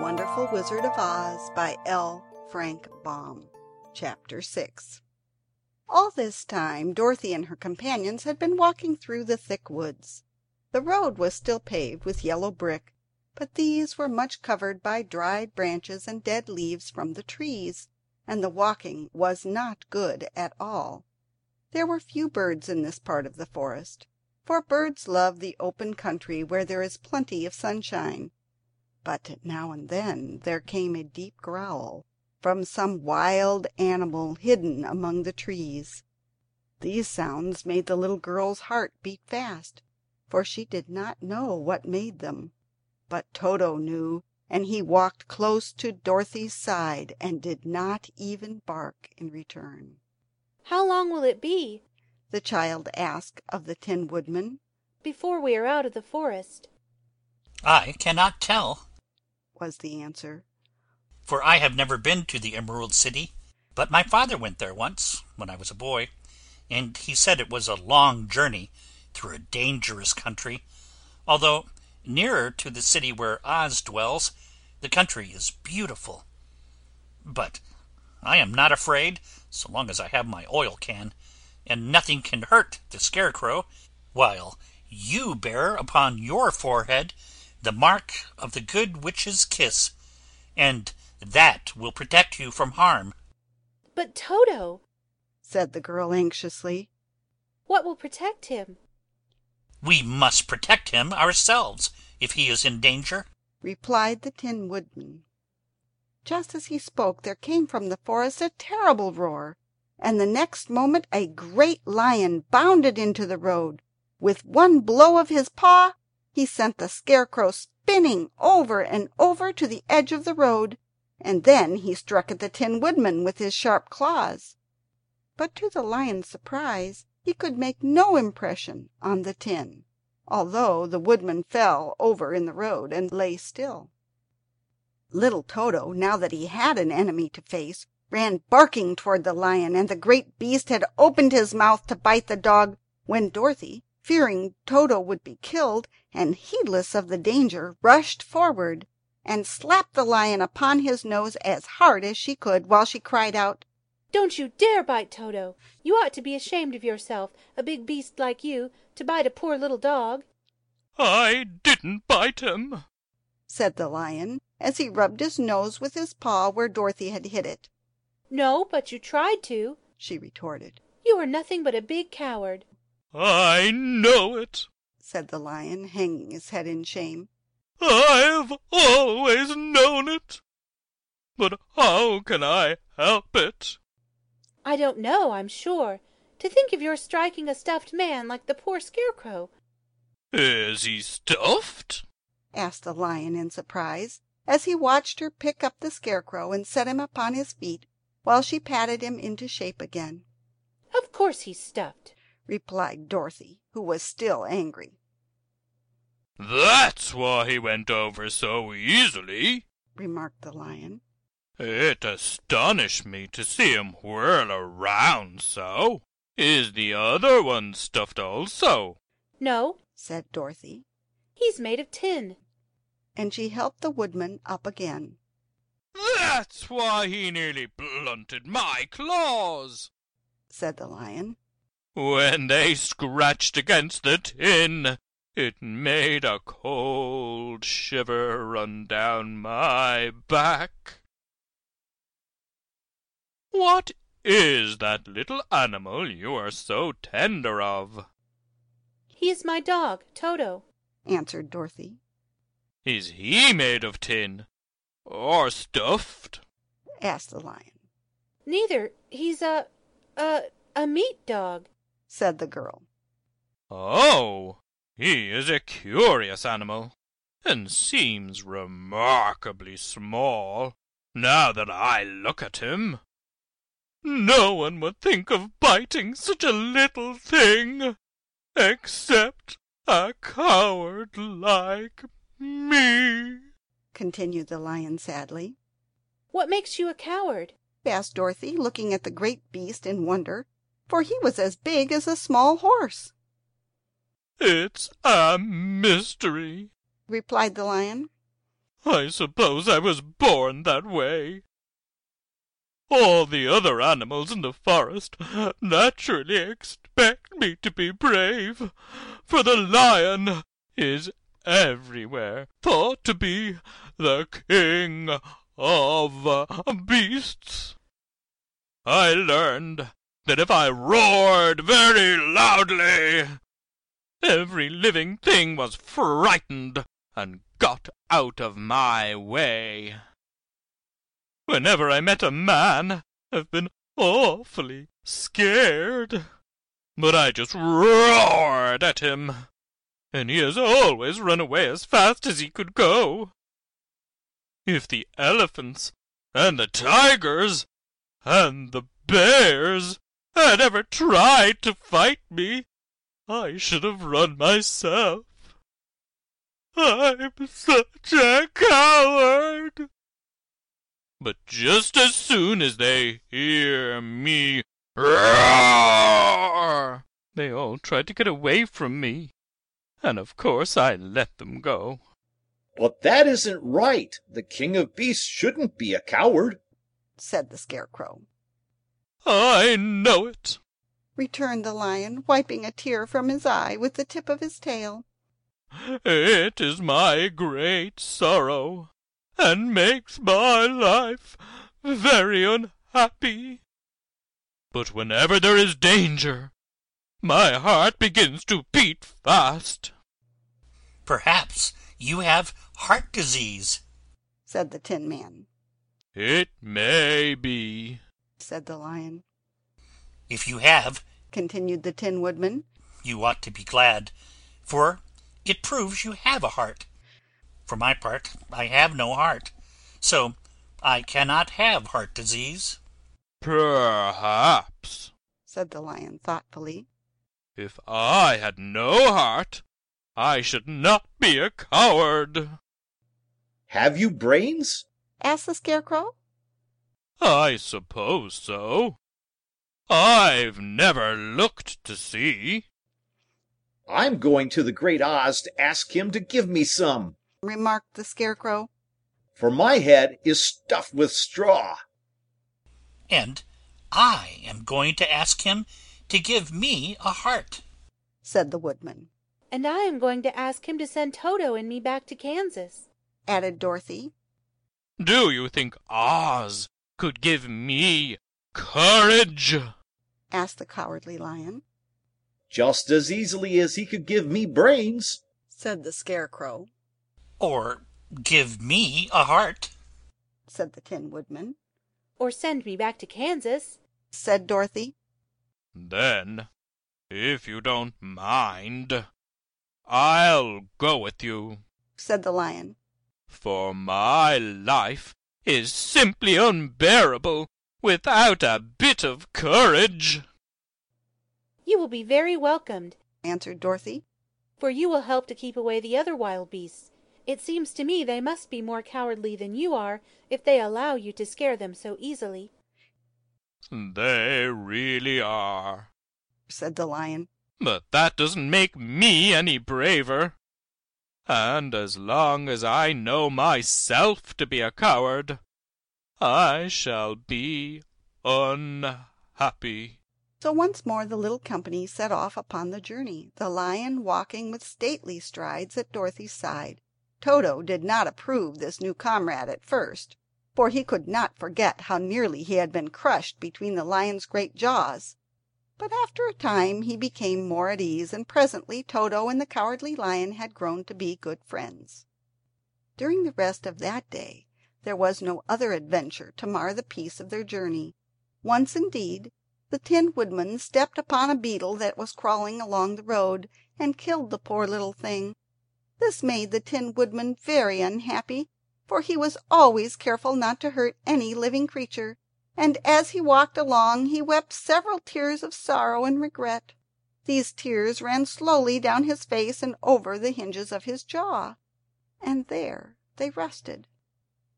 Wizard of Oz by L. Frank Baum Chapter 6 All this time Dorothy and her companions had been walking through the thick woods. The road was still paved with yellow brick, but these were much covered by dried branches and dead leaves from the trees, and the walking was not good at all. There were few birds in this part of the forest, for birds love the open country where there is plenty of sunshine. But now and then there came a deep growl from some wild animal hidden among the trees. These sounds made the little girl's heart beat fast, for she did not know what made them. But Toto knew, and he walked close to Dorothy's side and did not even bark in return. "How long will it be," the child asked of the Tin Woodman, "before we are out of the forest?" "I cannot tell," was the answer, "for I have never been to the Emerald City; but my father went there once, when I was a boy, and he said it was a long journey through a dangerous country, although nearer to the city where Oz dwells the country is beautiful. But I am not afraid, so long as I have my oil can, and nothing can hurt the Scarecrow, while you bear upon your forehead the mark of the Good Witch's kiss, and that will protect you from harm." "But Toto," said the girl anxiously, "what will protect him?" "We must protect him ourselves, if he is in danger," replied the Tin Woodman. Just as he spoke there came from the forest a terrible roar, and the next moment a great lion bounded into the road. With one blow of his paw he sent the Scarecrow spinning over and over to the edge of the road, and then he struck at the Tin Woodman with his sharp claws. But to the lion's surprise he could make no impression on the tin, although the woodman fell over in the road and lay still. Little Toto, now that he had an enemy to face, ran barking toward the lion, and the great beast had opened his mouth to bite the dog when Dorothy, fearing Toto would be killed, and heedless of the danger, rushed forward and slapped the lion upon his nose as hard as she could, while she cried out, "Don't you dare bite Toto! You ought to be ashamed of yourself, a big beast like you, to bite a poor little dog!" "I didn't bite him," said the lion, as he rubbed his nose with his paw where Dorothy had hit it. "No, but you tried to," she retorted. "You are nothing but a big coward." "I know it," said the lion, hanging his head in shame. "I've always known it. But how can I help it?" "I don't know, I'm sure. To think of your striking a stuffed man like the poor Scarecrow!" "Is he stuffed?" asked the lion in surprise, as he watched her pick up the Scarecrow and set him upon his feet while she patted him into shape again. "Of course he's stuffed replied Dorothy, who was still angry. "That's why he went over so easily," remarked the lion. "It astonished me to see him whirl around so. Is the other one stuffed also?" "No," said Dorothy. "He's made of tin." And she helped the woodman up again. "That's why he nearly blunted my claws," said the lion. When they scratched against the tin, it made a cold shiver run down my back. What is that little animal you are so tender of? He is my dog, Toto, answered Dorothy. Is he made of tin or stuffed? asked the lion. Neither. He's a a a meat dog said the girl. Oh, he is a curious animal, and seems remarkably small, now that I look at him. No one would think of biting such a little thing, except a coward like me, continued the lion sadly. What makes you a coward? asked Dorothy, looking at the great beast in wonder for he was as big as a small horse. "It's a mystery," replied the lion. I suppose I was born that way. All the other animals in the forest naturally expect me to be brave, for the lion is everywhere thought to be the king of beasts. I learned that if I roared very loudly, every living thing was frightened and got out of my way. Whenever I met a man, I've been awfully scared. But I just roared at him, and he has always run away as fast as he could go. If the elephants and the tigers and the bears had ever tried to fight me, I should have run myself. I'm such a coward. But just as soon as they hear me roar, they all tried to get away from me. And of course I let them go. But that isn't right. The king of beasts shouldn't be a coward, said the Scarecrow. I know it, returned the Lion, wiping a tear from his eye with the tip of his tail. It is my great sorrow and makes my life very unhappy. But whenever there is danger, my heart begins to beat fast. Perhaps you have heart disease, said the Tin Man. It may be, said the Lion. If you have, continued the Tin Woodman, you ought to be glad, for it proves you have a heart. For my part, I have no heart, so I cannot have heart disease. Perhaps, said the Lion thoughtfully. If I had no heart, I should not be a coward. Have you brains? asked the Scarecrow. I suppose so. I've never looked to see. I'm going to the Great Oz to ask him to give me some, remarked the Scarecrow. For my head is stuffed with straw. And I am going to ask him to give me a heart, said the Woodman. And I am going to ask him to send Toto and me back to Kansas, added Dorothy. Do you think Oz could give me courage? asked the Cowardly Lion. Just as easily as he could give me brains, said the Scarecrow. Or give me a heart, said the Tin Woodman. Or send me back to Kansas, said Dorothy. Then, if you don't mind, I'll go with you, said the Lion. For my life is simply unbearable without a bit of courage. You will be very welcomed, answered Dorothy, for you will help to keep away the other wild beasts. It seems to me they must be more cowardly than you are if they allow you to scare them so easily. They really are, said the Lion. But that doesn't make me any braver. And as long as I know myself to be a coward, I shall be unhappy. So once more the little company set off upon the journey, the Lion walking with stately strides at Dorothy's side. Toto did not approve this new comrade at first, for he could not forget how nearly he had been crushed between the Lion's great jaws. But after a time he became more at ease, and presently Toto and the Cowardly Lion had grown to be good friends. During the rest of that day there was no other adventure to mar the peace of their journey. Once, indeed, the Tin Woodman stepped upon a beetle that was crawling along the road, and killed the poor little thing. This made the Tin Woodman very unhappy, for he was always careful not to hurt any living creature, and as he walked along he wept several tears of sorrow and regret. These tears ran slowly down his face and over the hinges of his jaw, and there they rested.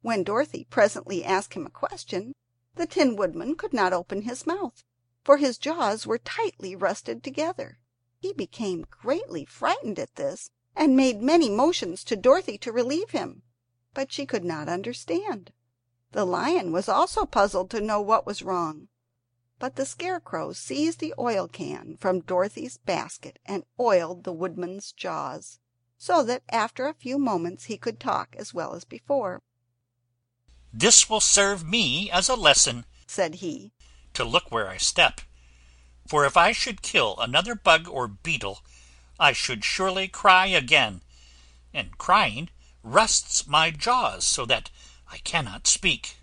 When Dorothy presently asked him a question, the Tin Woodman could not open his mouth, for his jaws were tightly rusted together. He became greatly frightened at this, and made many motions to Dorothy to relieve him. but she could not understand. The lion was also puzzled to know what was wrong. But the scarecrow seized the oil can from Dorothy's basket and oiled the woodman's jaws, so that after a few moments he could talk as well as before. "This will serve me as a lesson," said he, "to look where I step; for if I should kill another bug or beetle, I should surely cry again, and crying rusts my jaws so that I cannot speak."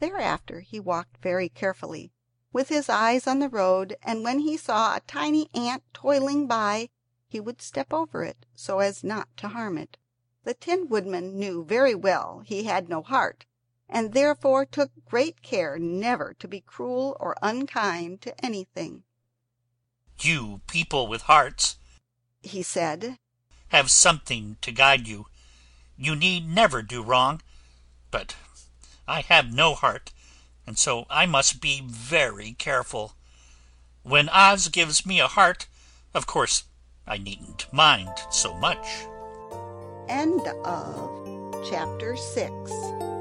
Thereafter he walked very carefully with his eyes on the road, and when he saw a tiny ant toiling by he would step over it, so as not to harm it. The Tin Woodman knew very well he had no heart, and therefore took great care never to be cruel or unkind to anything. "You people with hearts," he said, "have something to guide you. You need never do wrong; but I have no heart and so I must be very careful. When Oz gives me a heart, of course I needn't mind so much. End of Chapter 6